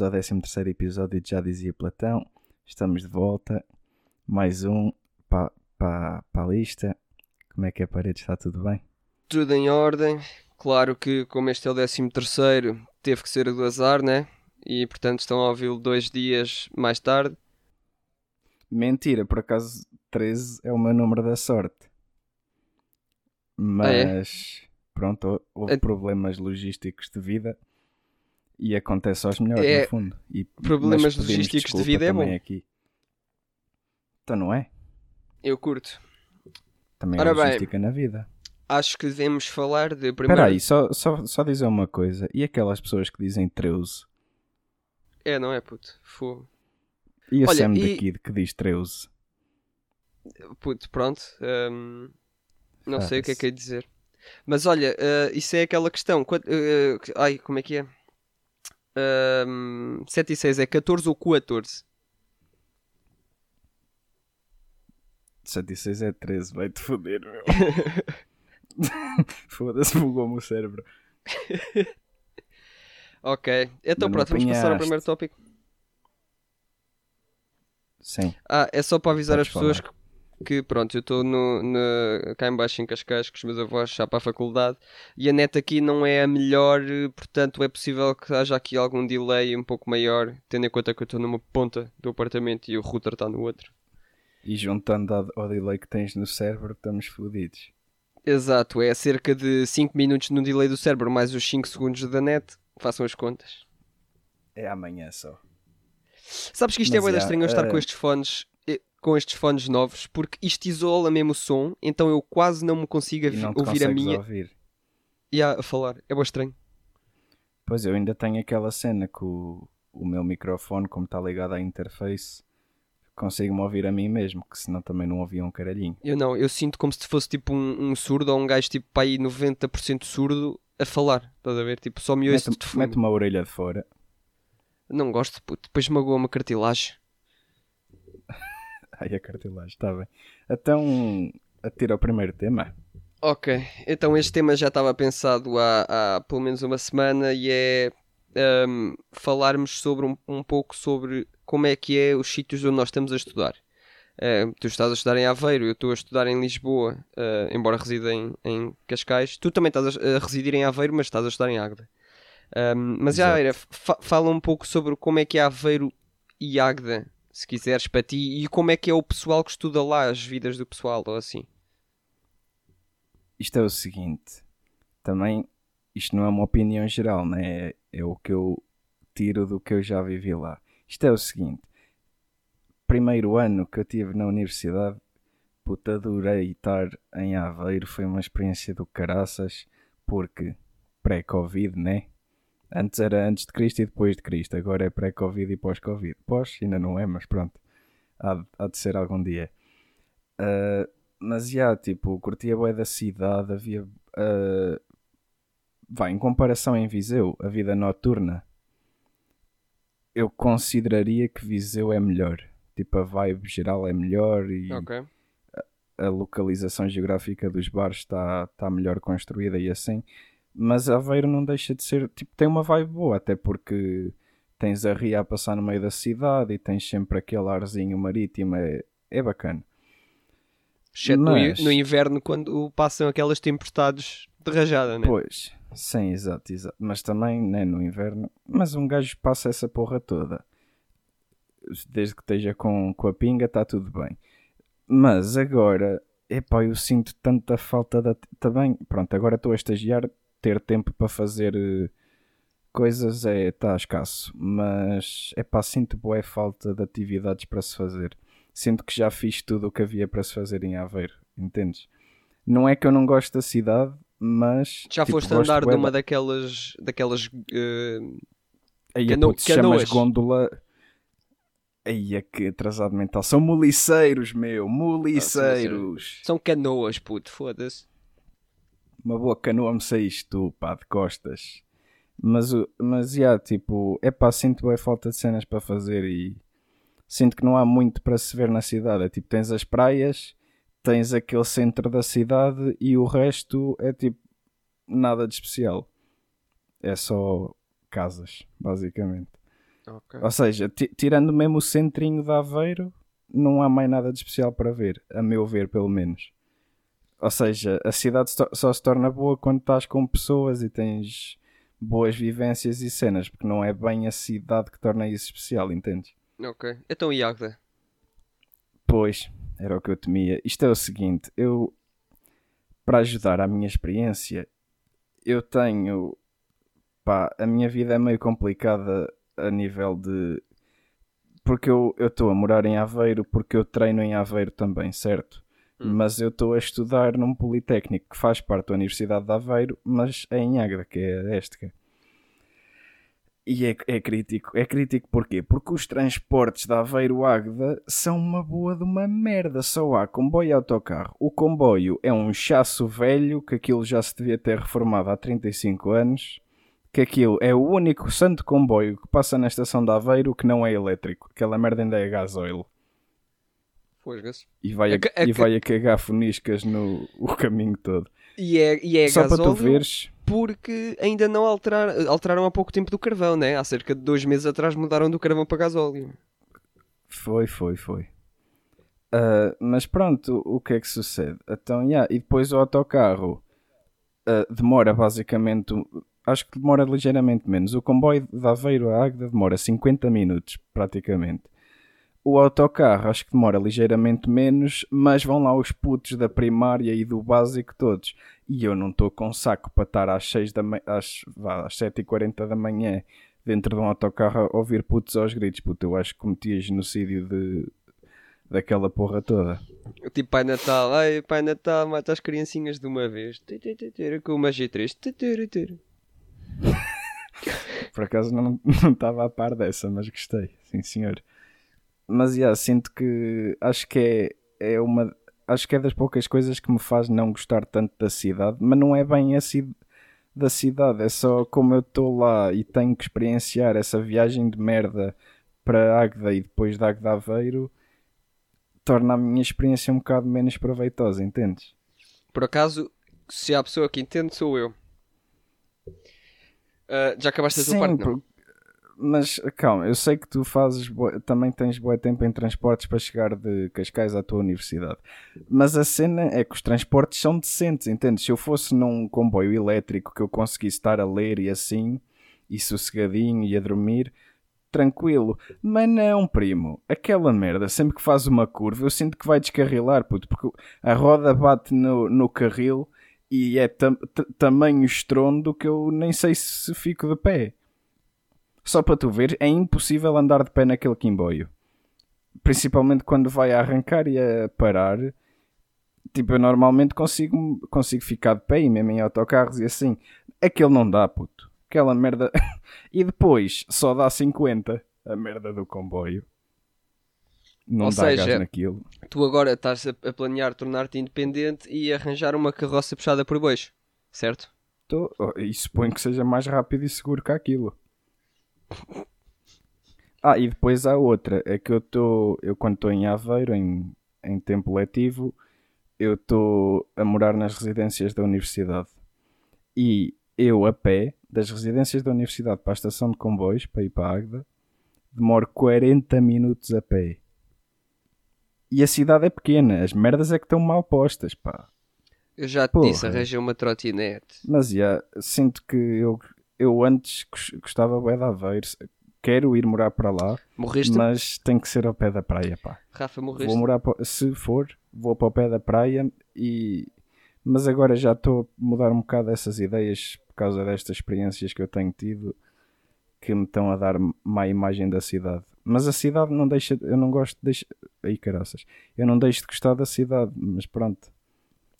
bem-vindos ao 13 episódio de Já Dizia Platão. Estamos de volta, mais um para pa, pa a lista. Como é que é a parede? Está tudo bem? Tudo em ordem. Claro que, como este é o 13 terceiro, teve que ser do azar, né? E portanto estão a ouvi-lo dois dias mais tarde. Mentira, por acaso 13 é o meu número da sorte. Mas Ah, é? pronto, houve É- problemas logísticos de vida e acontece aos melhores É, no fundo. E, problemas logísticos de vida é bom. Aqui. Então não é? Eu curto. Também Ora é bem. logística na vida. Acho que devemos falar de primeiro. Espera aí, só, só, só dizer uma coisa. E aquelas pessoas que dizem 13? É, não é, puto? Fogo. E o Olha, Sam e- Kid que diz 13? Puto, pronto. hum, não sei o que é que é dizer. Mas olha, eh, isso é aquela questão. Quant- eh, ai, como é que é? Hum, 7 e 6 é 14 ou 14? 76 é 13, vai-te foder, meu. Foda-se, bugou-me o cérebro. Ok. Então pronto, vamos passar ao primeiro tópico. Sim. Ah, é só para avisar Podes as pessoas que, que, pronto, eu estou no, na- cá em baixo em Cascais com os meus avós já para a faculdade e a net aqui não é a melhor, eh, portanto é possível que haja aqui algum delay um pouco maior, tendo em conta que eu estou numa ponta do apartamento e o router está no outro. E juntando ao, delay que tens no cérebro, estamos fodidos. Exato, é cerca de 5 minutos no delay do cérebro mais os 5 segundos da net, façam as contas. É amanhã só. Sabes que isto é Mas, bué da já, estranho eu estar eh, com estes fones, com estes fones novos, porque isto isola mesmo o som, então eu quase não me consigo não ouvir a minha ouvir. e a, a falar. É bem estranho. Pois eu ainda tenho aquela cena que o, o meu microfone, como está ligado à interface, consigo-me ouvir a mim mesmo, que senão também não ouvia um caralhinho. Eu não, eu sinto como se fosse tipo um, um surdo ou um gajo tipo para aí 90% surdo a falar. Estás a ver? Tipo, só me ouço Mete, de fundo. mete uma orelha de fora. Não gosto, puto. Depois magoa uma cartilagem. Ai, a cartilagem, está bem. Então, atira o primeiro tema. Ok, então este tema já estava pensado há, há pelo menos uma semana e é ahm, falarmos sobre um, um pouco sobre como é que é os sítios onde nós estamos a estudar. Ahm, tu estás a estudar em Aveiro, eu estou a estudar em Lisboa, ah, embora resida em, em Cascais. Tu também estás a, a residir em Aveiro, mas estás a estudar em Águeda. Ahm, mas já Exato. era, fa- fala um pouco sobre como é que é Aveiro e Águeda, se quiseres, para ti, e como é que é o pessoal que estuda lá, as vidas do pessoal, ou assim. Isto é o seguinte, também isto não é uma opinião geral, né? é, é o que eu tiro do que eu já vivi lá. Isto é o seguinte, primeiro ano que eu tive na universidade, puta, adorei estar em Aveiro, foi uma experiência do caraças, porque pré-Covid, né? Antes era antes de Cristo e depois de Cristo, agora é pré-Covid e pós-Covid. Pós ainda não é, mas pronto, há, de- há de ser algum dia. Ah, mas já, tipo, curtia bué da cidade, havia. ah, vai, em comparação em Viseu, a vida noturna, eu consideraria que Viseu é melhor. Tipo, a vibe geral é melhor e Ok. a localização geográfica dos bares está tá melhor construída e assim. Mas Aveiro não deixa de ser. Tipo, tem uma vibe boa, até porque tens a ria a passar no meio da cidade e tens sempre aquele arzinho marítimo, é, é bacana. Exceto Mas- no inverno, quando passam aquelas tempestades de rajada, né? Pois, sim, exato, exato. Mas também, né, no inverno. Mas um gajo passa essa porra toda. Desde que esteja com, com a pinga, está tudo bem. Mas agora, epá, eu sinto tanta falta da. Também, pronto, agora estou a estagiar, ter tempo para fazer eh, coisas é está escasso. Mas, epá, sinto boa falta de atividades para se fazer. Sinto que já fiz tudo o que havia para se fazer em Aveiro, entendes? Não é que eu não gosto da cidade, mas. Já tipo, foste andar bué numa da- daquelas. daquelas eh, Aí Cano- chamas gôndola. Aí é que atrasado mental. São muliceiros, meu. Muliceiros. são canoas, puto, foda-se. Uma boa canoa me saíste tu, pá, de costas. Mas, mas, já, tipo, é pá, sinto bem falta de cenas para fazer e sinto que não há muito para se ver na cidade. É tipo, tens as praias, tens aquele centro da cidade e o resto é tipo nada de especial. É só casas, basicamente. Ok. Ou seja, ti- tirando mesmo o centrinho de Aveiro, não há mais nada de especial para ver, a meu ver, pelo menos. Ou seja, a cidade só- se torna boa quando estás com pessoas e tens boas vivências e cenas, porque não é bem a cidade que torna isso especial, entendes? Ok. Então, e Agda? Pois, era o que eu temia. Isto é o seguinte, eu, para ajudar à minha experiência, eu tenho, pá, a minha vida é meio complicada a nível de, porque eu estou a morar em Aveiro, porque eu treino em Aveiro também, certo? Hum. Mas eu estou a estudar num Politécnico que faz parte da Universidade de Aveiro, mas é em Águeda, que é a Estica. E é, é crítico. É crítico porquê? Porque os transportes da Aveiro Águeda são uma boa de uma merda. Só há comboio e autocarro. O comboio é um chasso velho que aquilo já se devia ter reformado há 35 anos. Que aquilo é o único santo comboio que passa na estação de Aveiro que não é elétrico. Aquela merda ainda é gasoil. E vai, a, que- é e vai a cagar funiscas no o caminho todo. E é, e é Só para tu veres. porque ainda não alteraram, alteraram há pouco tempo do carvão, né? Há cerca de dois meses atrás mudaram do carvão para gasóleo. Foi, foi, foi. Ah, mas pronto, o que é que sucede? Então, yeah, e depois o autocarro ah, demora basicamente, acho que demora ligeiramente menos. O comboio de Aveiro a Águeda demora 50 minutos, praticamente. O autocarro acho que demora ligeiramente menos, mas vão lá os putos da primária e do básico todos. E eu não estou com saco para estar às, 6 da às, vá, às 7h40 da manhã dentro de um autocarro a ouvir putos aos gritos. Puto, eu acho que cometi genocídio de, daquela porra toda. Tipo Pai Natal, ai Pai Natal, mata as criancinhas de uma vez. Com uma G3. Tu, tu, tu, tu. Por acaso não não estava a par dessa, mas gostei, sim senhor. Mas yeah, sinto que acho que é, é uma acho que é das poucas coisas que me faz não gostar tanto da cidade, mas não é bem a ci- da cidade, é só como eu estou lá e tenho que experienciar essa viagem de merda para Águeda e depois de Águeda a Aveiro, torna a minha experiência um bocado menos proveitosa, entendes? Por acaso, se há pessoa que entende, sou eu. Ah, já acabaste a tua Sim, parte? Não. Mas calma, eu sei que tu fazes bué- também tens bom tempo em transportes para chegar de Cascais à tua universidade. Mas a cena é que os transportes são decentes, entende? Se eu fosse num comboio elétrico que eu conseguisse estar a ler e assim, e sossegadinho e a dormir, tranquilo. Mas não, primo, aquela merda, sempre que faz uma curva, eu sinto que vai descarrilar, puto, porque a roda bate no, no carril e é tamanho estrondo que eu nem sei se fico de pé. Só para tu ver, é impossível andar de pé naquele comboio. Principalmente quando vai a arrancar e a parar. Tipo, eu normalmente consigo, consigo ficar de pé e mesmo em autocarros e assim. Aquele não dá, puto. Aquela merda. e depois só dá 50 a merda do comboio. Não Ou dá seja, gás naquilo. Tu agora estás a, planear tornar-te independente e arranjar uma carroça puxada por baixo, certo? Tô, oh, e suponho que seja mais rápido e seguro que aquilo. Ah, e depois há outra, é que eu estou, eu quando estou em Aveiro, em, em tempo letivo, eu estou a morar nas residências da universidade. E eu a pé, das residências da universidade para a estação de comboios, para ir para a Águeda, demoro 40 minutos a pé. E a cidade é pequena, as merdas é que estão mal postas, pá. Eu já te Porra. disse, arranjei uma trotinete. Mas já, sinto que eu, eu antes gos- gostava bem de Aveiro, quero ir morar para lá, Morreste? mas tem que ser ao pé da praia, pá. Rafa, morreste? Vou morar, pa- se for, vou para o pé da praia e... Mas agora já estou a mudar um bocado essas ideias por causa destas experiências que eu tenho tido que me estão a dar má imagem da cidade. Mas a cidade não deixa, eu não gosto, deixa, aí caraças, eu não deixo de gostar da cidade, mas pronto,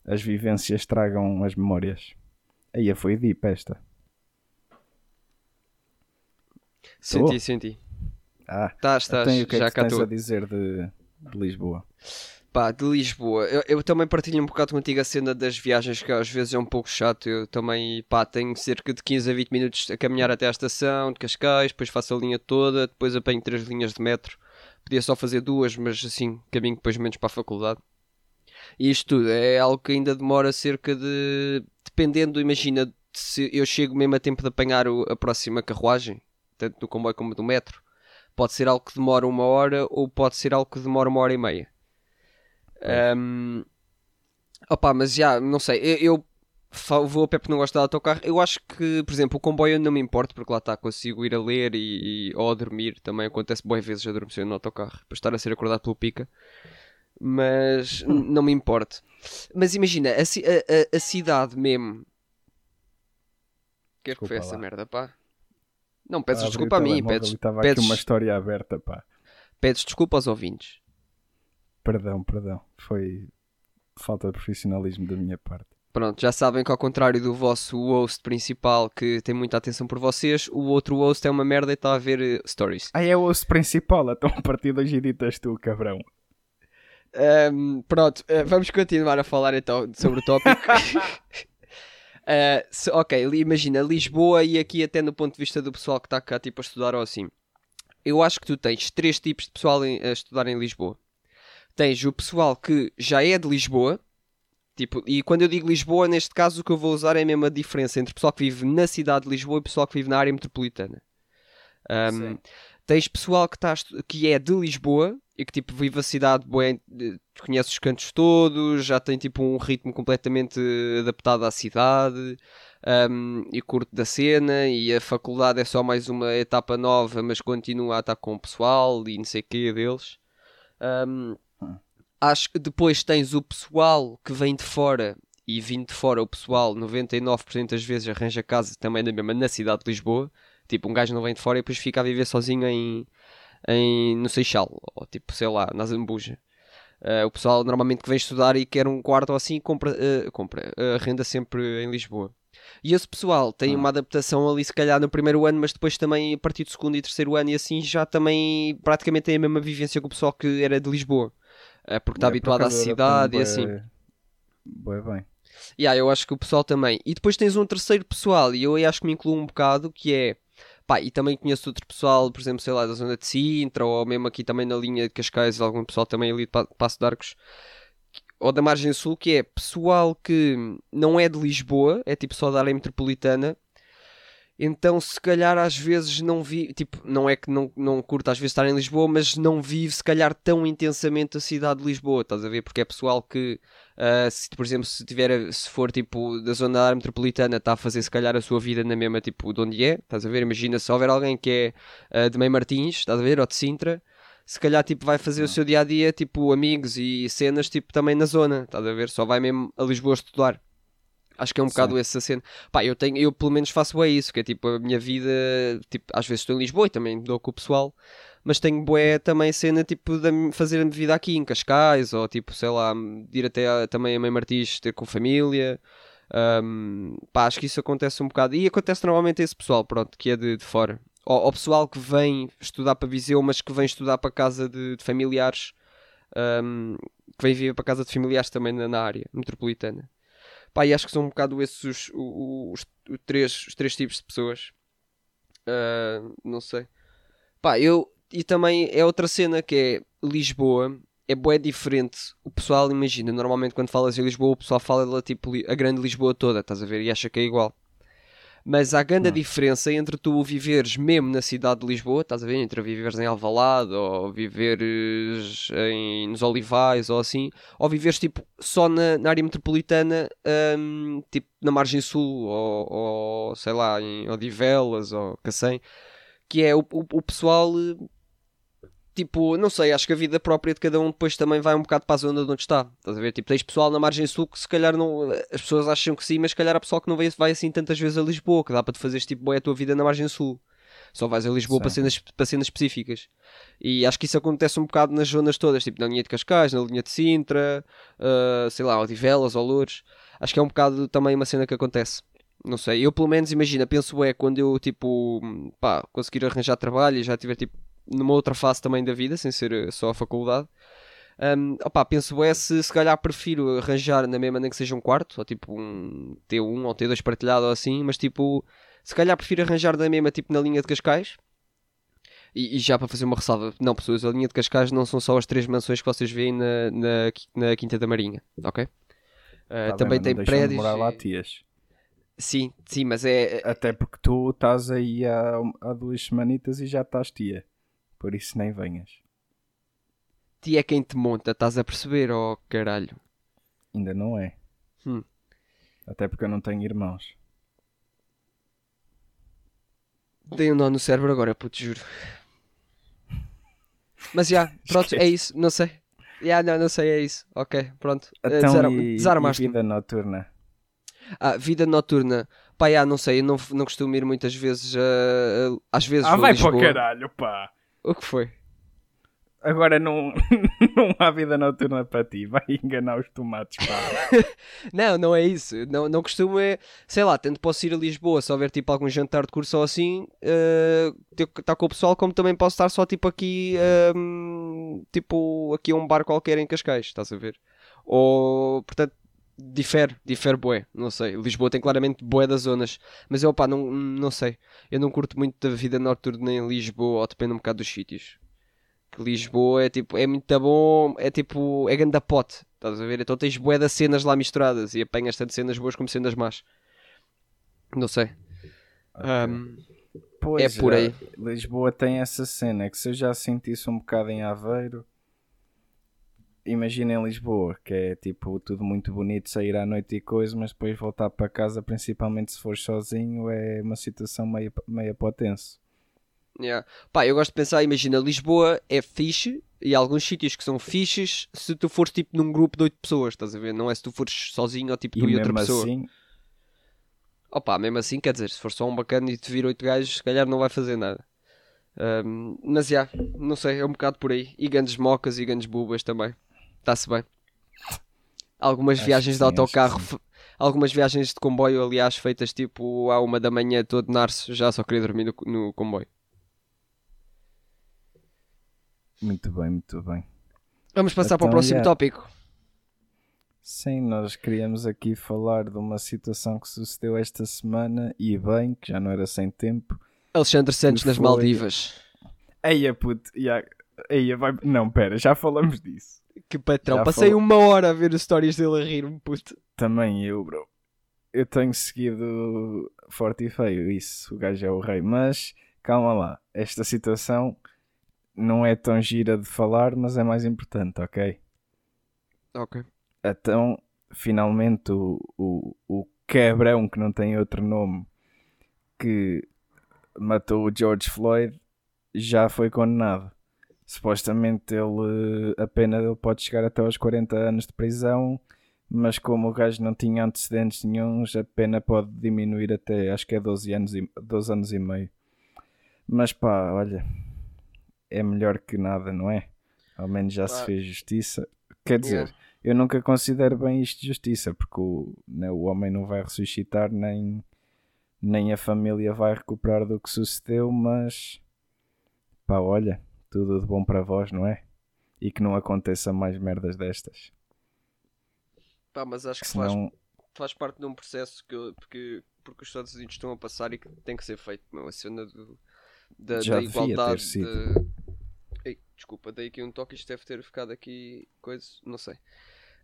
as vivências tragam as memórias. Aí foi deep esta. Senti, Tô. senti. Ah, Estás, estás, então o que é já que tens a dizer de, de Lisboa? Pá, de Lisboa. Eu, eu também partilho um bocado contigo a cena das viagens, que às vezes é um pouco chato. Eu também, pá, tenho cerca de 15 a 20 minutos a caminhar até à estação de Cascais, depois faço a linha toda, depois apanho três linhas de metro. Podia só fazer duas, mas assim, caminho depois menos para a faculdade. E isto tudo é algo que ainda demora cerca de. Dependendo, imagina, se eu chego mesmo a tempo de apanhar o- a próxima carruagem, tanto do comboio como do metro, pode ser algo que demora uma hora ou pode ser algo que demora uma hora e meia. Ahm, Opa, mas já, não sei, eu, eu vou a pé porque não gosto de autocarro. Eu acho que, por exemplo, o comboio não me importo porque lá está, consigo ir a ler e, e- ou a dormir. Também acontece boas vezes adormecer no autocarro para estar a ser acordado pelo pica. Mas n- não me importo. Mas imagina, a, a- a- a cidade mesmo. O que é que foi essa merda, pá? Não, peças Ah, desculpa a mim, pedes, Estava pedes, aqui uma história aberta, pá. pedes desculpa aos ouvintes. Perdão, perdão. Foi falta de profissionalismo da minha parte. Pronto, já sabem que ao contrário do vosso host principal que tem muita atenção por vocês, o outro host é uma merda e está a ver eh, stories. Ah, é o osso principal, então a partir de hoje editas tu, cabrão. Ahm, pronto, eh, vamos continuar a falar então sobre o tópico. Eh, se- ok, imagina Lisboa e aqui até no ponto de vista do pessoal que está cá tipo a estudar ou assim. Eu acho que tu tens três tipos de pessoal em- a estudar em Lisboa. Tens o pessoal que já é de Lisboa, tipo, e quando eu digo Lisboa, neste caso o que eu vou usar é a mesma diferença entre o pessoal que vive na cidade de Lisboa e o pessoal que vive na área metropolitana. Sim. Tens pessoal que, tá que é de Lisboa e que tipo vive a cidade, eh, conhece os cantos todos, já tem tipo um ritmo completamente adaptado à cidade ahm, e curto da cena e a faculdade é só mais uma etapa nova, mas continua a estar com o pessoal e não sei o que deles. Ahm, acho que depois tens o pessoal que vem de fora e vindo de fora o pessoal 99% das vezes arranja casa também na mesma na cidade de Lisboa. Tipo, um gajo não vem de fora e depois fica a viver sozinho em, em no Seixal, ou tipo, sei lá, na Zambuja. Eh, o pessoal normalmente que vem estudar e quer um quarto ou assim, compra, eh, compra eh, arrenda sempre em Lisboa. E esse pessoal tem uma adaptação ali, se calhar, no primeiro ano, mas depois também, a partir do segundo e terceiro ano, e assim já também praticamente tem a mesma vivência que o pessoal que era de Lisboa. Eh, porque está É, habituado à cidade e assim. bué bem. Yeah, eu acho que o pessoal também. E depois tens um terceiro pessoal, e eu acho que me incluo um bocado, que é. Pá, e também conheço outro pessoal, por exemplo, sei lá, da zona de Sintra, ou mesmo aqui também na linha de Cascais, algum pessoal também ali de Pa- Passo de Arcos, ou da Margem Sul, que é pessoal que não é de Lisboa, é tipo só da área metropolitana. Então, se calhar, às vezes não vi, tipo, não é que não, não curta às vezes estar em Lisboa, mas não vive, se calhar, tão intensamente a cidade de Lisboa, estás a ver? Porque é pessoal que Uh, se, por exemplo, se, tiver, se for tipo da zona da área metropolitana, está a fazer se calhar a sua vida na mesma tipo de onde é, estás a ver? Imagina se houver alguém que é uh, de Meio Martins, estás a ver? Ou de Sintra, se calhar tipo vai fazer o seu dia a dia, tipo amigos e cenas, tipo também na zona, estás a ver? Só vai mesmo a Lisboa estudar. Acho que é um bocado essa cena. Pá, eu tenho, eu pelo menos faço bem isso, que é tipo a minha vida, tipo, às vezes estou em Lisboa e também dou com o pessoal, mas tenho bué também cena tipo de fazer a minha vida aqui em Cascais, ou tipo, sei lá, ir até também a Mãe Martins ter com família. Ahm, pá, acho que isso acontece um bocado. E acontece normalmente a esse pessoal, pronto, que é de, de fora. Ou, ou pessoal que vem estudar para Viseu, mas que vem estudar para casa de, de familiares, ahm, que vem viver para casa de familiares também na, na área metropolitana. Pá, e acho que são um bocado esses os, os, os- os três, os três tipos de pessoas. Ah, não sei. Pá, eu. E também é outra cena que é Lisboa. É bué diferente. O pessoal imagina, normalmente quando falas em Lisboa, o pessoal fala tipo a grande Lisboa toda, estás a ver? E acha que é igual. Mas há grande diferença entre tu viveres mesmo na cidade de Lisboa, estás a ver? Entre viveres em Alvalade ou viveres em, nos Olivais ou assim, ou viveres tipo só na, na área metropolitana, hum, tipo na margem sul ou, ou, sei lá, em Odivelas ou Cacém, que é o, o, o pessoal. Tipo, não sei, acho que a vida própria de cada um depois também vai um bocado para a zona de onde está. Estás a ver? Tipo, tens pessoal na margem sul que se calhar não. As pessoas acham que sim, mas se calhar há pessoal que não vai, vai assim tantas vezes a Lisboa, que dá para te fazeres tipo, boa a tua vida na margem sul. Só vais a Lisboa para cenas, para cenas específicas. E acho que isso acontece um bocado nas zonas todas, tipo na linha de Cascais, na linha de Sintra, ah, sei lá, Odivelas ou Loures. Acho que é um bocado também uma cena que acontece. Não sei, eu pelo menos imagina, penso é quando eu tipo, pá, conseguir arranjar trabalho e já tiver tipo numa outra fase também da vida, sem ser eh, só a faculdade. Um, opá, penso é se se calhar prefiro arranjar na mesma nem que seja um quarto, ou tipo um T1 ou T2 partilhado ou assim, mas tipo, se calhar prefiro arranjar na mesma tipo na linha de Cascais. E, e já para fazer uma ressalva, não, pessoas, a linha de Cascais não são só as três mansões que vocês veem na, na, na Quinta da Marinha, ok? Uh, Tá também bem, tem deixam de prédios. morar lá tias. Sim, sim, mas é. Até porque tu estás aí há, há duas semanitas e já estás tia. Por isso nem venhas. Ti é quem te monta, estás a perceber, oh caralho. Ainda não é. Hum. Até porque eu não tenho irmãos. Dei um nó no cérebro agora, puto, juro. Mas já, pronto, é isso, não sei. Já, não, não sei, é isso. Ok, pronto. Eh, Então, desarma- e, e Desarmaste-me. vida noturna? Ah, vida noturna. Pá, já, não sei, eu não, não costumo ir muitas vezes. ah, às vezes. Ah, vai para o Lisboa. caralho, pá! O que foi? Agora não, não há vida noturna para ti. Vai enganar os tomates. Não, não é isso. Não, não costumo é. Sei lá, tanto posso ir a Lisboa se houver tipo algum jantar de curso ou assim. Estar com o pessoal, como também posso estar só tipo aqui. ah, tipo aqui a um bar qualquer em Cascais, estás a ver? Ou. Portanto. Difere, difere bué, não sei. Lisboa tem claramente bué das zonas, mas eu, pá, não, não sei. Eu não curto muito da vida noturna em Lisboa, ou depende um bocado dos sítios. Que Lisboa é tipo, é muito bom, é tipo, é ganda pote, estás a ver? Então tens bué das cenas lá misturadas e apanhas tanto cenas boas como cenas más. Não sei. Ahm, Pois, É por aí. já, Lisboa tem essa cena é que se eu já senti isso um bocado em Aveiro, imagina em Lisboa, que é tipo tudo muito bonito, sair à noite e coisa, mas depois voltar para casa, principalmente se for sozinho, é uma situação meio, meio potenso. yeah. Pá, eu gosto de pensar, imagina, Lisboa é fixe e há alguns sítios que são fixes se tu fores tipo num grupo de 8 pessoas, estás a ver? Não é se tu fores sozinho ou tipo E tu e outra mesmo pessoa. assim, Opa, mesmo assim, quer dizer, se for só um bacana e te vir oito gajos, se calhar não vai fazer nada. Ahm, mas já, não sei, é um bocado por aí. E grandes mocas e grandes bubas também. Está-se bem. Algumas Acho viagens de sim, que autocarro, algumas viagens de comboio, aliás, feitas tipo à uma da manhã, todo narço, já só queria dormir no, no comboio. muito bem, muito bem. Vamos passar para o Então, próximo já. tópico. Sim, nós queríamos aqui falar de uma situação que sucedeu esta semana e bem, que já não era sem tempo. Alexandre Santos nas foi- Maldivas. Eia, puto, já, eia, vai... não, pera, já falamos disso. Que patrão, Já passei falou. uma hora a ver as histórias dele a rir-me, puto. Também eu, bro. Eu tenho seguido forte e feio, isso, o gajo é o rei. Mas, calma lá, esta situação não é tão gira de falar, mas é mais importante, ok? Ok. Então, finalmente, o, o, o quebrão, que não tem outro nome, que matou o George Floyd, já foi condenado. Supostamente ele, a pena dele pode chegar até aos 40 anos de prisão, mas como o gajo não tinha antecedentes nenhuns, a pena pode diminuir até, acho que é 12 anos e, 12 anos e meio. Mas pá, olha, é melhor que nada, não é? Ao menos já se Claro. fez justiça. Quer dizer, eu nunca considero bem isto justiça, porque o, né, o homem não vai ressuscitar, nem, nem a família vai recuperar do que sucedeu, mas pá, olha, tudo de bom para vós, não é? E que não aconteça mais merdas destas. Pá, mas acho que faz Senão, faz parte de um processo que, eu- porque, porque os Estados Unidos estão a passar e que tem que ser feito, meu, a cena do, da, Já da devia ter igualdade. sido. de- Ei, desculpa, dei aqui um toque, isto deve ter ficado aqui coisa, não sei.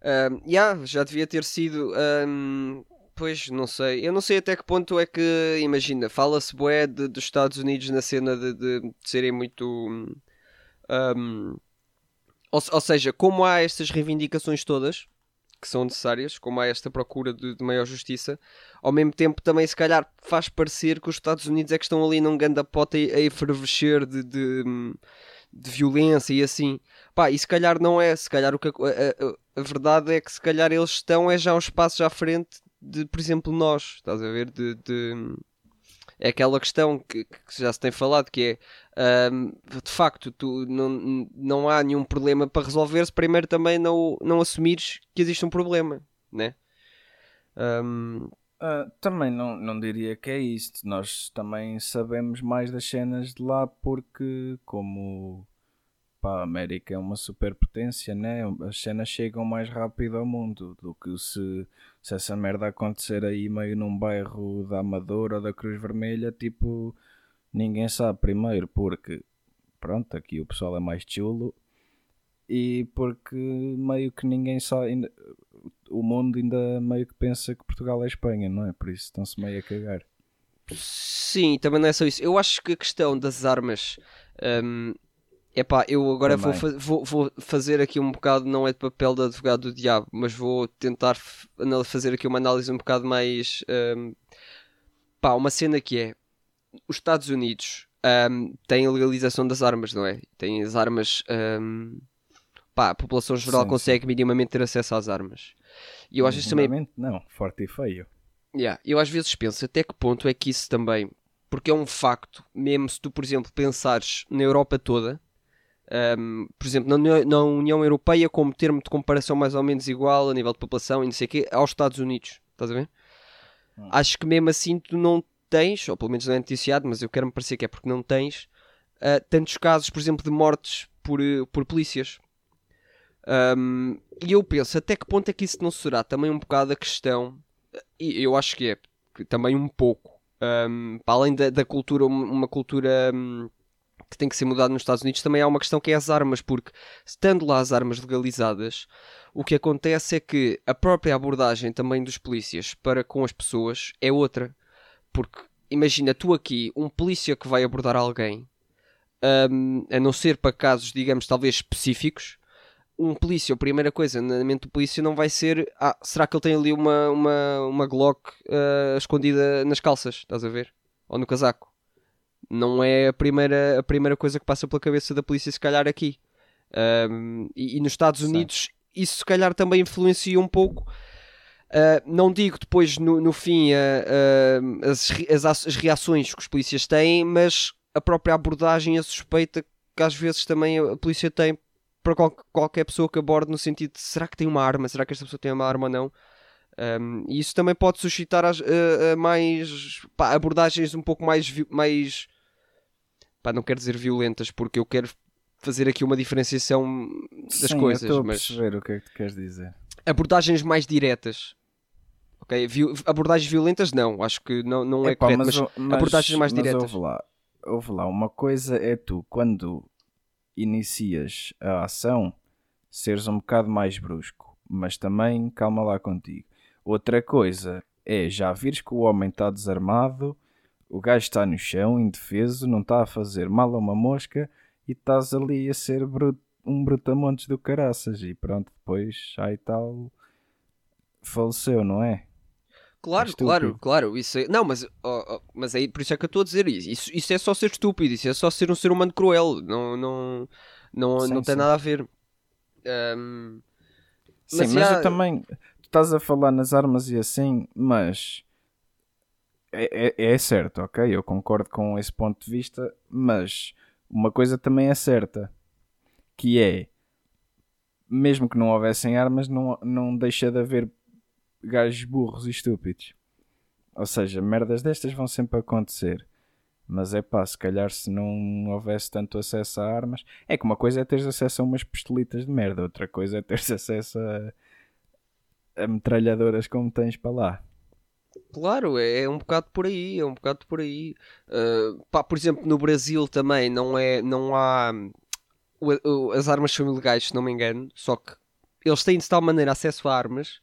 Ahm, yeah, já devia ter sido. ahm, pois, não sei. Eu não sei até que ponto é que, imagina, fala-se bué de- dos Estados Unidos na cena de, de- de serem muito. Ahm, ou, ou seja, como há estas reivindicações todas que são necessárias, como há esta procura de, de maior justiça, ao mesmo tempo também se calhar faz parecer que os Estados Unidos é que estão ali num ganda pote a, a efervescer de, de, de violência e assim. Pá, e se calhar não é, se calhar o que, a, a- a verdade é que se calhar eles estão é já uns passos à frente de, por exemplo, nós, estás a ver? De, de- é aquela questão que, que já se tem falado que é ahm, de facto tu não, não há nenhum problema para resolver se primeiro também não, não assumires que existe um problema, né? Ahm, ah, também não, não diria que é isto. Nós também sabemos mais das cenas de lá porque, como pá, a América é uma superpotência, né? As cenas chegam mais rápido ao mundo do que se, se essa merda acontecer aí meio num bairro da Amadora ou da Cruz Vermelha, tipo, ninguém sabe primeiro, porque pronto, aqui o pessoal é mais chulo e porque meio que ninguém sabe, o mundo ainda meio que pensa que Portugal é Espanha, não é? Por isso estão-se meio a cagar. Sim, também não é só isso. Eu acho que a questão das armas. Um, epá, eu agora vou, fa- vou, vou fazer aqui um bocado, não é de papel de advogado do diabo, mas vou tentar fazer aqui uma análise um bocado mais. um, pá, uma cena que é: os Estados Unidos um, têm a legalização das armas, não é? Têm as armas. um, pá, a população geral Sim, sim. consegue minimamente ter acesso às armas. E eu às vezes também Não, forte e feio. Yeah, eu às vezes penso até que ponto é que isso também, porque é um facto, mesmo se tu, por exemplo, pensares na Europa toda, um, por exemplo, na União, na União Europeia, como termo de comparação mais ou menos igual a nível de população e não sei o quê, aos Estados Unidos, estás a ver? Hum. Acho que mesmo assim tu não tens, ou pelo menos não é noticiado, mas eu quero-me parecer que é porque não tens, ah, tantos casos, por exemplo, de mortes por, eh, por polícias. Um, e eu penso, até que ponto é que isso não será também um bocado a questão e eu acho que é que também um pouco um, para além da, da cultura, um- uma cultura um, que tem que ser mudada nos Estados Unidos, também há uma questão que é as armas, porque estando lá as armas legalizadas, o que acontece é que a própria abordagem também dos polícias para com as pessoas é outra. Porque imagina, tu aqui, um polícia que vai abordar alguém, um, a não ser para casos, digamos, talvez específicos, um polícia, a primeira coisa na mente do polícia não vai ser ah, será que ele tem ali uma, uma, uma Glock ah, escondida nas calças, estás a ver? Ou no casaco. Não é a primeira, a primeira coisa que passa pela cabeça da polícia, se calhar aqui. Ahm, e, e nos Estados Sim. Unidos isso se calhar também influencia um pouco. Ah, não digo depois no, no fim ah, ah, as, as, as reações que os polícias têm, mas a própria abordagem, a suspeita que às vezes também a polícia tem para qual- qualquer pessoa que aborde no sentido de será que tem uma arma, será que esta pessoa tem uma arma ou não. Um, e isso também pode suscitar as- mais pá, abordagens um pouco mais, mais pá, não quero dizer violentas porque eu quero fazer aqui uma diferenciação das Sim, coisas, eu mas perceber o que é que tu queres dizer. abordagens mais diretas. Ok, abordagens violentas não, acho que não, não é Epá, correto, mas, o- abordagens mais mas diretas. Houve lá, houve lá, uma coisa é tu, quando inicias a ação, seres um bocado mais brusco, mas também calma lá contigo. Outra coisa é já vires que o homem está desarmado, o gajo está no chão, indefeso, não está a fazer mal a uma mosca e estás ali a ser um brutamontes do caraças e pronto, depois aí tal faleceu, não é? Claro, estúpido. claro, claro. Isso é... Não, mas, ó, ó, mas aí por isso é que eu estou a dizer isso. isso. Isso é só ser estúpido, isso é só ser um ser humano cruel. Não, não, não, Sim, não tem sim. nada a ver. Ahm, Sim, Mas mas, já- eu também. Tu estás a falar nas armas e assim, mas. É, é, é certo, ok? Eu concordo com esse ponto de vista, mas uma coisa também é certa: que é. Mesmo que não houvessem armas, não, não deixa de haver gajos burros e estúpidos. Ou seja, merdas destas vão sempre acontecer. Mas é pá, se calhar se não houvesse tanto acesso a armas. É que uma coisa é teres acesso a umas pistolitas de merda, outra coisa é teres acesso a, a metralhadoras como tens para lá. Claro, é, é um bocado por aí, é um bocado por aí. Ah, pá, por exemplo, no Brasil também não é, não há as armas são ilegais, se não me engano, só que eles têm de tal maneira acesso a armas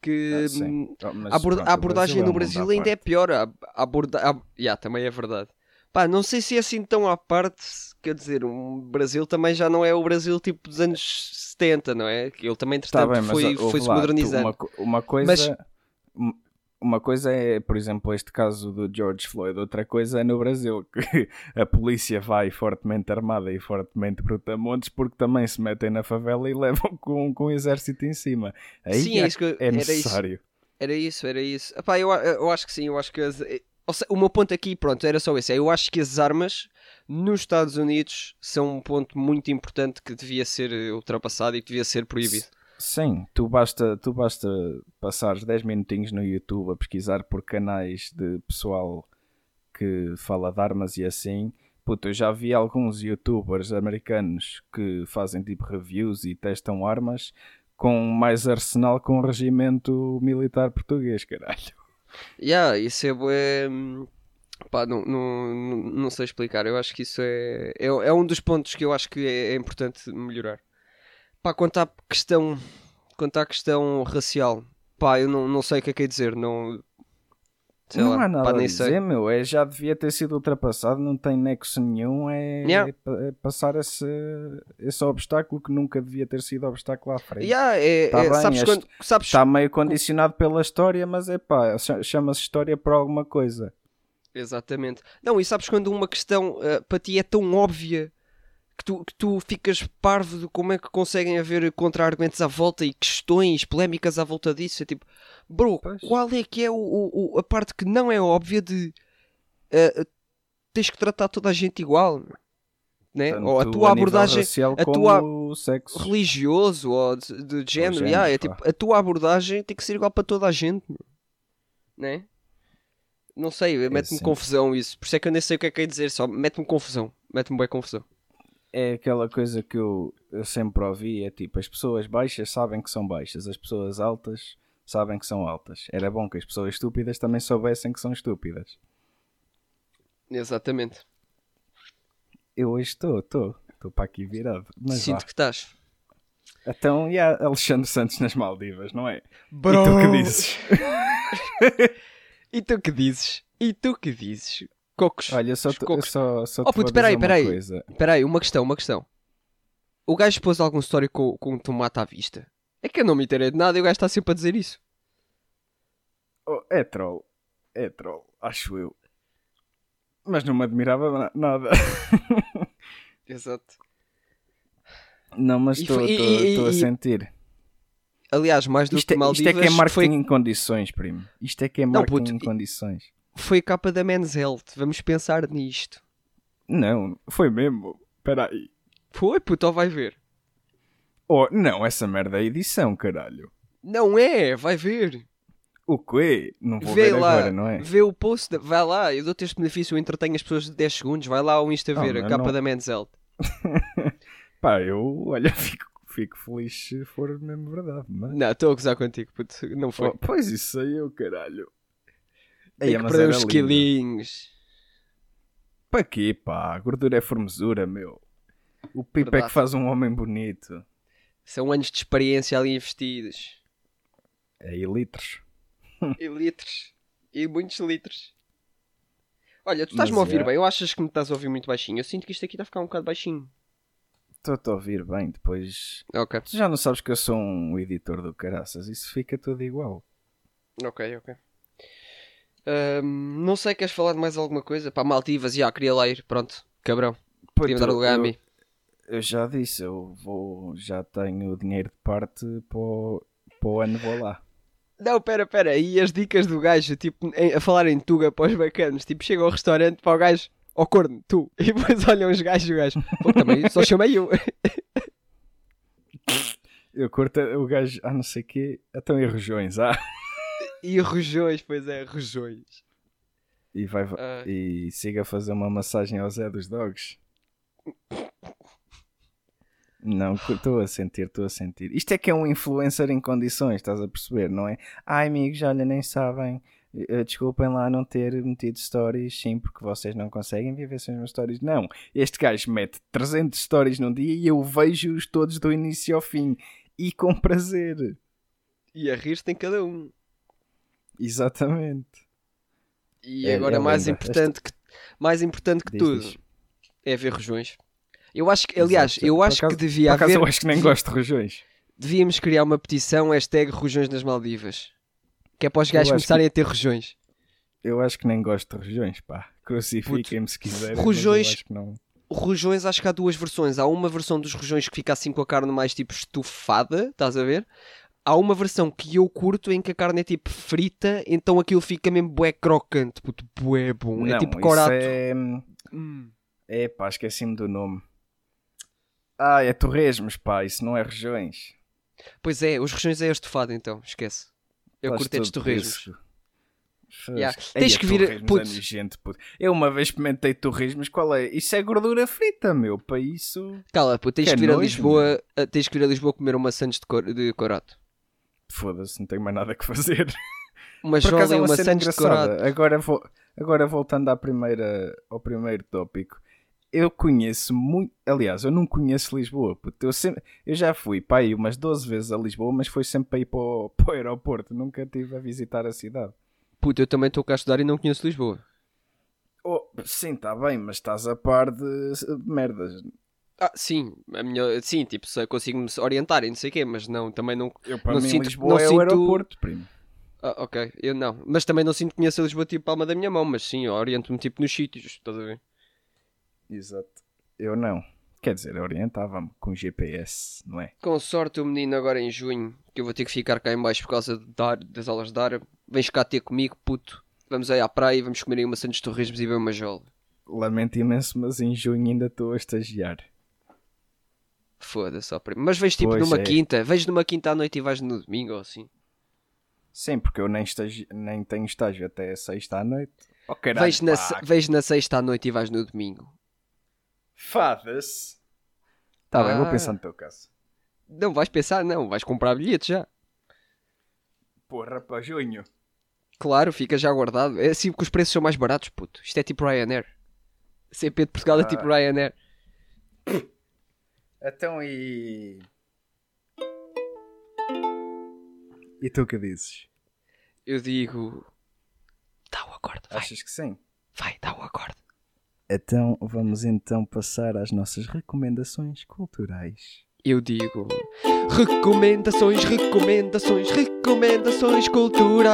que Ah, hum, mas a, pronto, a abordagem é no mundo Brasil ainda é pior. A, a aborda, a- yeah, também é verdade. Pá, não sei se é assim tão à parte, quer dizer, o Brasil também já não é o Brasil tipo dos anos 70, não é? Que ele também, Tá entretanto, bem, mas foi, foi se lá, modernizando. Uma, uma coisa. um- Uma coisa é, por exemplo, este caso do George Floyd, outra coisa é no Brasil, que a polícia vai fortemente armada e fortemente brutamontes porque também se metem na favela e levam com, com o exército em cima. Aí Sim, é, é isso que eu- é era isso. necessário. Era isso, era isso. Epá, eu, eu acho que sim, eu acho que. as- eh, seja, o meu ponto aqui, pronto, era só esse. é, Eu acho que as armas nos Estados Unidos são um ponto muito importante que devia ser eh, ultrapassado e que devia ser proibido. Sim, tu basta, tu basta passares 10 minutinhos no YouTube a pesquisar por canais de pessoal que fala de armas e assim. Puta, eu já vi alguns youtubers americanos que fazem tipo reviews e testam armas com mais arsenal com o regimento militar português, caralho. Yeah, isso é bué, hum, Pá, não, não, não, não sei explicar. Eu acho que isso é, é, é um dos pontos que eu acho que é, é importante melhorar. Pá, quanto à questão, quanto à questão racial, pá, eu não, não sei o que é que é dizer. Não, sei não lá, há nada pá, a dizer, sei. meu. É, já devia ter sido ultrapassado, não tem nexo nenhum. É, Yeah. é é passar esse, esse obstáculo que nunca devia ter sido obstáculo à frente. Yeah, é, Tá é- bem, sabes este- quando. Sabes, Está meio condicionado pela história, mas é pá, cha- chama-se história por alguma coisa. Exatamente. Não, e sabes quando uma questão ah, para ti é tão óbvia que tu, que tu ficas parvo de como é que conseguem haver contra-argumentos à volta e questões polémicas à volta disso? É tipo, bro, Pois. qual é que é o, o- a parte que não é óbvia de ah, tens que tratar toda a gente igual? Né? Tanto ou a a tua nível abordagem a tua- sexo. religioso ou de, de género, género, yeah, é tipo, a tua abordagem tem que ser igual para toda a gente, né? Não sei, mete-me sim. confusão isso. Por isso é que eu nem sei o que é que é dizer, só mete-me confusão. Mete-me bem confusão. É aquela coisa que eu, eu sempre ouvi, é tipo, as pessoas baixas sabem que são baixas, as pessoas altas sabem que são altas. Era bom que as pessoas estúpidas também soubessem que são estúpidas. Exatamente. Eu hoje estou, estou, estou para aqui virado. Mas Sinto vá. que estás. Então, e há Alexandre Santos nas Maldivas, não é? Bro! E tu que dizes? E tu que dizes? E tu que dizes? Cocos. Olha, só, te- cocos. só, só Oh, puto, peraí, peraí. coisa. Espera aí, uma questão, uma questão. O gajo pôs algum story com, com um tomate à vista? É que eu não me interei de nada e o gajo está sempre a dizer isso. Oh, é troll. É troll, acho eu. Mas não me admirava na- nada. Exato. Não, mas estou a sentir. Aliás, mais do Isto que é, isto Maldivas, é que é marketing foi, em condições, primo. Isto é que é Não, marketing puto, em e- condições. Foi capa da Men's Health. Vamos pensar nisto. Não, foi mesmo. Espera aí. Foi, puto, vai ver. Oh, não, essa merda é edição, caralho. Não é, vai ver. O quê? Não vou Vê ver lá, agora, não é? vê o post, da- vai lá, eu dou-te este benefício, eu entretenho as pessoas de 10 segundos, vai lá ao Insta Oh, ver a capa não. da Men's Health. Pá, eu, olha, fico, fico feliz se for mesmo verdade, mas... Não, estou a gozar contigo, puto, não foi. Oh, pois isso sei eu, caralho. Tem que perder uns lindo. quilinhos. Para quê, pá? A gordura é formosura, meu. O pipo é que faz um homem bonito. São anos de experiência ali investidos. É e litros. E litros. E muitos litros. Olha, tu estás-me a ouvir é. bem, eu achas que me estás a ouvir muito baixinho. Eu sinto que isto aqui está a ficar um bocado baixinho. Estou-te a ouvir bem, depois... Ok, Tu já não sabes que eu sou um editor do caraças, isso fica tudo igual. ok, ok. Ahm, não sei, queres falar de mais alguma coisa? Pá, Maldivas, já, queria lá ir, pronto, cabrão. Podia-me dar lugar a eu- mim. Eu já disse, eu vou, já tenho o dinheiro de parte para o, para o ano vou lá. Não, pera, pera, e as dicas do gajo, tipo, em- a falar em Tuga para os bacanos, tipo, chega ao restaurante para o gajo, ó corno, tu, e depois olham os gajos e o gajo, pô, também, só chamei eu. Eu curto o gajo, ah não sei o quê, então e rojões, ah. E rojões, pois é, rojões. E, vai, Ah. e siga a fazer uma massagem ao Zé dos Dogs. Não, estou a sentir, estou a sentir. Isto é que é um influencer em condições, estás a perceber, não é? Ai amigos, olha, nem sabem. eh, Desculpem lá não ter metido stories, sim, porque vocês não conseguem viver sem os stories. Não, este gajo mete 300 stories num dia e eu vejo-os todos do início ao fim. E com prazer. E a rir tem cada um. Exatamente. E É- agora é mais importante que mais importante que Diz, tudo diz. é ver rojões. Eu acho que, aliás, Exato. eu acho acaso- que devia haver eu acho que nem gosto de rojões. devíamos criar uma petição hashtag rojões nas Maldivas. Que é para os gajos começarem a ter rojões. Eu acho que nem gosto de regiões, pá. Crucifiquem-me se quiserem. acho que não. Rojões, acho que há duas versões. Há uma versão dos rojões que fica assim com a carne mais tipo estufada, estás a ver? Há uma versão que eu curto em que a carne é tipo frita, então aquilo fica mesmo bué crocante, puto, bué bom. é não, tipo isso corato. É... Hum. é pá, esqueci-me do nome. Ah, é torresmos, pá. Isso não é regiões. Pois é, os rojões é estufado então, esquece. Eu Estás curto é de todo torresmos. Yeah. Faz- Tens Ei, que a vir- putz. é nojento, puto. Eu uma vez experimentei torresmos, qual é? Isso é gordura frita, meu. Para isso. Cala, pô, tens Que que vir a Lisboa, a- tens que vir a Lisboa comer uma Santos de, cor, de corato. Foda-se, não tenho mais nada que fazer. Uma Por acaso é uma uma cena engraçada. Agora, vou, agora voltando à primeira, ao primeiro tópico. Eu conheço muito. Aliás, eu não conheço Lisboa. puto. Eu, sempre, eu já fui para aí umas 12 vezes a Lisboa, mas foi sempre para ir para o, para o aeroporto. Nunca estive a visitar a cidade. Puto, eu também estou cá a estudar e não conheço Lisboa. Oh, sim, está bem, mas estás a par de, de merdas. Ah, sim, a minha, sim, tipo, consigo-me orientar e não sei o quê, mas não, também não. Eu, para Não mim, sinto- Lisboa não é o sinto- aeroporto, primo. Ah, ok, eu não. Mas também não sinto que conheço Lisboa tipo palma da minha mão, mas sim, oriento-me tipo nos sítios, estás a ver? Exato. Eu não. Quer dizer, eu orientava-me com GPS, não é? Com sorte o menino agora em junho, que eu vou ter que ficar cá em baixo por causa de dar, das aulas de árabe, vens cá ter comigo, puto. Vamos aí à praia e vamos comer aí uma Santos Torresmos e ver uma jola. Lamento imenso, mas em junho ainda estou a estagiar. Foda-se, ó primo. Mas vens tipo Pois numa é. quinta, vens numa quinta à noite e vais no domingo ou assim. Sim, porque eu nem, estagi... nem tenho estágio até sexta à noite. Oh, caralho, Vens na, pá, se- vens na sexta à noite e vais no domingo. Fadas. Tá bem, vou Ah. pensar no teu caso. Não vais pensar, não, vais comprar bilhetes já. Porra, para junho. Claro, fica já guardado. É assim que os preços são mais baratos, puto. Isto é tipo Ryanair. CP de Portugal é tipo Ah. Ryanair. Então e. E tu que dizes? Eu digo. Dá o acorde, vai, Achas que sim? vai, dá o acorde. Então vamos então passar às nossas recomendações culturais. Eu digo. Recomendações, recomendações, recomendações culturais.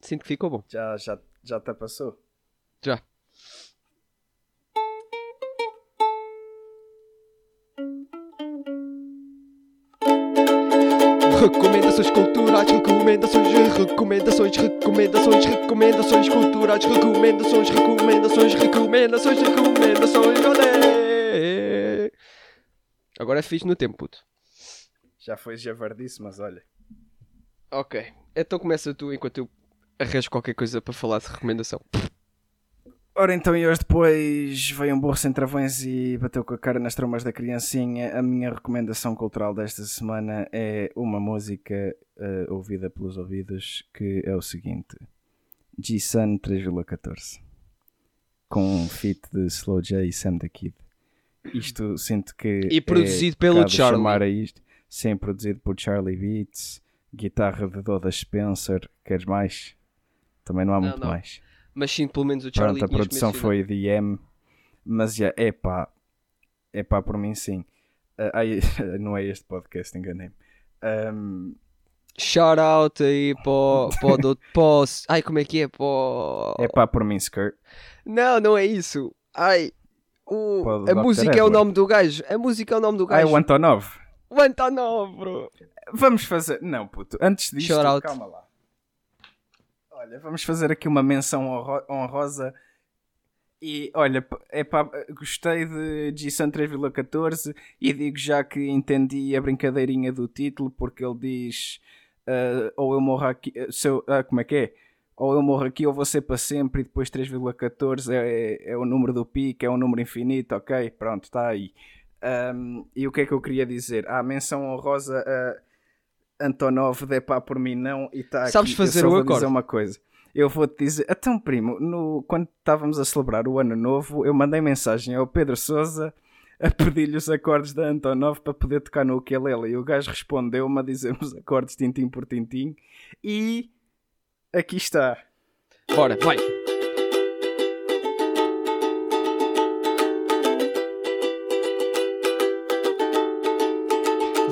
Sinto que ficou bom. Já, já, já te passou? Já. Recomendações culturais, recomendações, recomendações, recomendações, recomendações culturais, recomendações, recomendações, recomendações, recomendações, olé! Agora é fixe no tempo, puto. Já foi javardice, mas olha. Ok, então começa tu enquanto eu arranjo qualquer coisa para falar de recomendação. Ora então, e hoje depois veio um burro sem travões e bateu com a cara nas trombas da criancinha. A minha recomendação cultural desta semana é uma música eh, ouvida pelos ouvidos que é o seguinte: G-Sun 3,14 com um feat de Slow J e Sam the Kid. Isto sinto que. E produzido é pelo Charlie. chamar a isto. Sim, produzido por Charlie Beats, guitarra de Doda Spencer. Queres mais? Também não há Não, muito não. mais. Mas sim, pelo menos o Charlie Pronto, a produção foi de M, mas já, é pá, é pá, por mim sim. Ai, não é este podcast, enganei-me. Ahm, Shout out aí para do- o- Ai, como é que é? O- é pá, por mim, Skirt. Não, não é isso. Ai, o... A música é o Edward. nome do gajo. A música é o nome do Ai, gajo. o Antonov. O Antonov, bro. Vamos fazer. Não, puto, antes out. calma lá. Olha, vamos fazer aqui uma menção honro- honrosa. E olha, é gostei de G-Sun 3,14 e digo já que entendi a brincadeirinha do título porque ele diz ah, ou eu morro aqui, ah, se eu- ah, como é que é? Ou eu morro aqui ou vou ser para sempre e depois 3,14 é, é, é o número do pico, é um número infinito, ok? Pronto, está aí. Ahm, e o que é que eu queria dizer? Ah, menção honrosa a Antonov, de pá por mim não, e está aqui. Sabes Eu fazer só o vou acorde? dizer uma coisa. Eu vou-te dizer, então primo, no, quando estávamos a celebrar o ano novo, eu mandei mensagem ao Pedro Souza a pedir-lhe os acordes da Antonov para poder tocar no ukulele e o gajo respondeu-me a dizer os acordes tintim por tintim e aqui está. Bora, vai.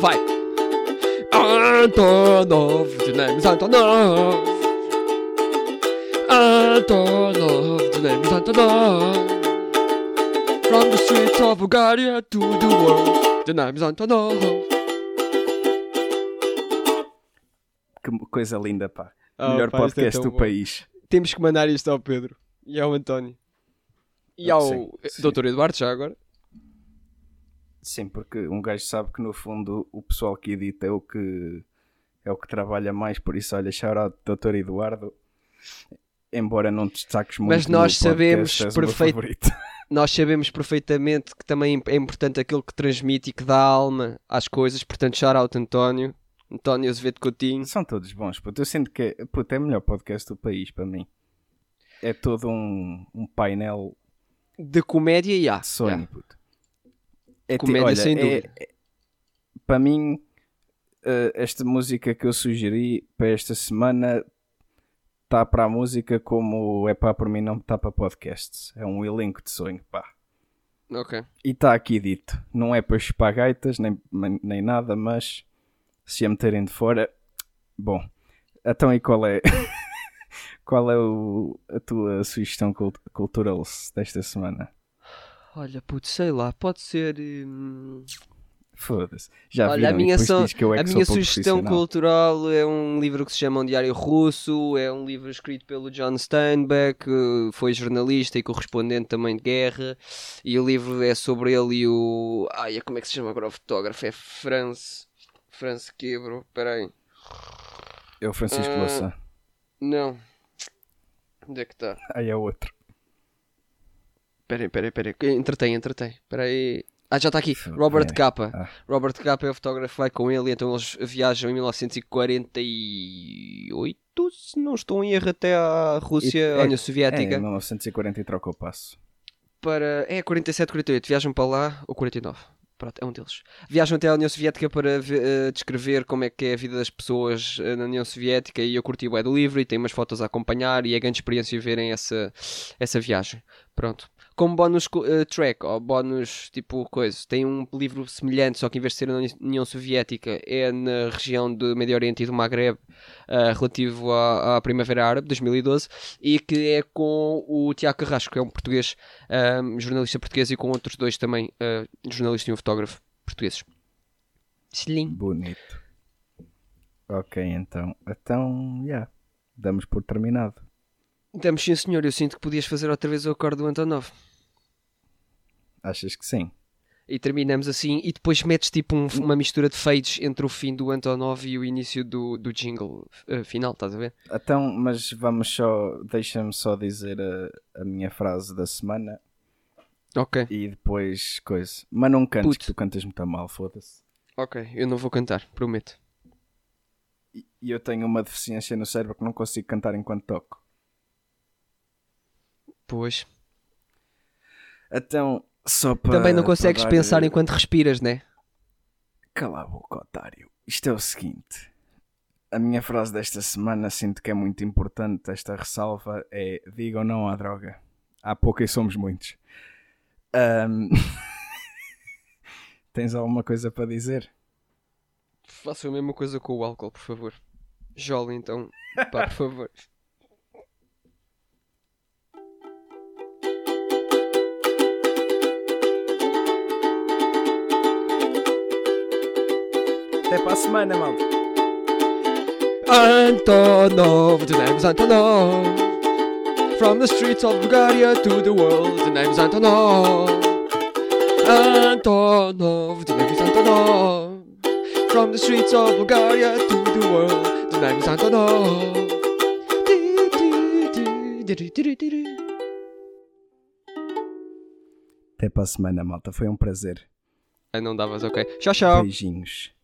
Vai. Antonov, the name is Antonov. Antonov, the name is Antonov. From the streets of Bulgaria to the world, the name is Antonov. Que coisa linda, pá. Oh, Melhor pá, é podcast tão do bom. país. Temos que mandar isto ao Pedro e ao António. E ao Sim, sim. Dr. Eduardo já agora. Sim, porque um gajo sabe que no fundo o pessoal que edita é o que é o que trabalha mais, por isso, olha, shout out Dr. Eduardo. Embora não te destaques muito, Mas nós sabemos favorito. Nós sabemos perfeitamente que também é importante aquilo que transmite e que dá alma às coisas. Portanto, shout out António. António Azevedo Coutinho. São todos bons, puto. Eu sinto que puto, é o melhor podcast do país para mim. É todo um, um painel De comédia e há. de sonho, puto. É Comédia, olha, sem é- dúvida. é- para mim, eh, esta música que eu sugeri para esta semana está para a música como é pá, por mim não está para podcasts. É um elenco de sonho, pá. Ok. E está aqui dito. Não é para chupar gaitas nem, nem nada, mas se a meterem de fora, bom. Então e qual é qual é o- a tua sugestão cult cultural desta semana? Olha, puto, sei lá, pode ser. hum, Foda-se. Já Olha, a viram? Minha, so- é a minha sugestão cultural é um livro que se chama Um Diário Russo. É um livro escrito pelo John Steinbeck, foi jornalista e correspondente também de guerra. E o livro é sobre ele e o. Ai, como é que se chama agora o fotógrafo? É Franz. Franz Quebro. Peraí. É o Francisco Ah. Louçã. Não. Onde é que está? Aí é outro. Peraí, peraí, peraí. Entretém, entretém. Peraí. Ah, já está aqui. Robert é. Capa. Ah. Robert Capa é o fotógrafo vai com ele, então eles viajam em 1948, se não estou em erro, até à Rússia, é- União É, Soviética, em 1940 e troca o passo. para... É 47, 48, viajam para lá, ou 49, pronto, é um deles. Viajam até à União Soviética para eh, descrever como é que é a vida das pessoas eh, na União Soviética e eu curti o do livro e tem umas fotos a acompanhar e é grande experiência verem essa, essa viagem. Pronto. Como bónus co- eh, track, ou bónus tipo coisa, tem um livro semelhante, só que em vez de ser na Uni- União Soviética, é na região do Médio Oriente e do Maghreb, eh, relativo à, à Primavera Árabe, 2012, e que é com o Tiago Carrasco, que é um português, um, jornalista português, e com outros dois também, eh, jornalista e um fotógrafo portugueses. Selim. Bonito. Ok, então. Então, já. Damos por terminado. Damos sim, senhor. Eu sinto que podias fazer outra vez o acorde do Antonov. Achas que sim? E terminamos assim, e depois metes tipo um- uma mistura de fades entre o fim do Antonov e o início do, do jingle eh, final, estás a ver? Então, mas vamos só. Deixa-me só dizer a, a minha frase da semana Ok, e depois coisa. Mas não cantes, Puto. que tu cantas muito mal, foda-se. ok. Eu não vou cantar, prometo. E eu tenho uma deficiência no cérebro que não consigo cantar enquanto toco. Pois. Então, só para. Também não consegues pensar enquanto respiras, né? Cala a boca, otário. Isto é o seguinte. A minha frase desta semana sinto que é muito importante. Esta ressalva é: digam não à droga. Há pouco e somos muitos. Ahm, Tens alguma coisa para dizer? Faça a mesma coisa com o álcool, por favor. Jole então, pá, por favor. Até para a semana, malta. Antonov, the name is Antonov. From the streets of Bulgaria to the world, the name is Antonov. Antonov, the name is Antonov. From the streets of Bulgaria to the world, the name is Antonov. Até para a semana, malta. Foi um prazer. Não davas, ok. Tchau, tchau. Beijinhos.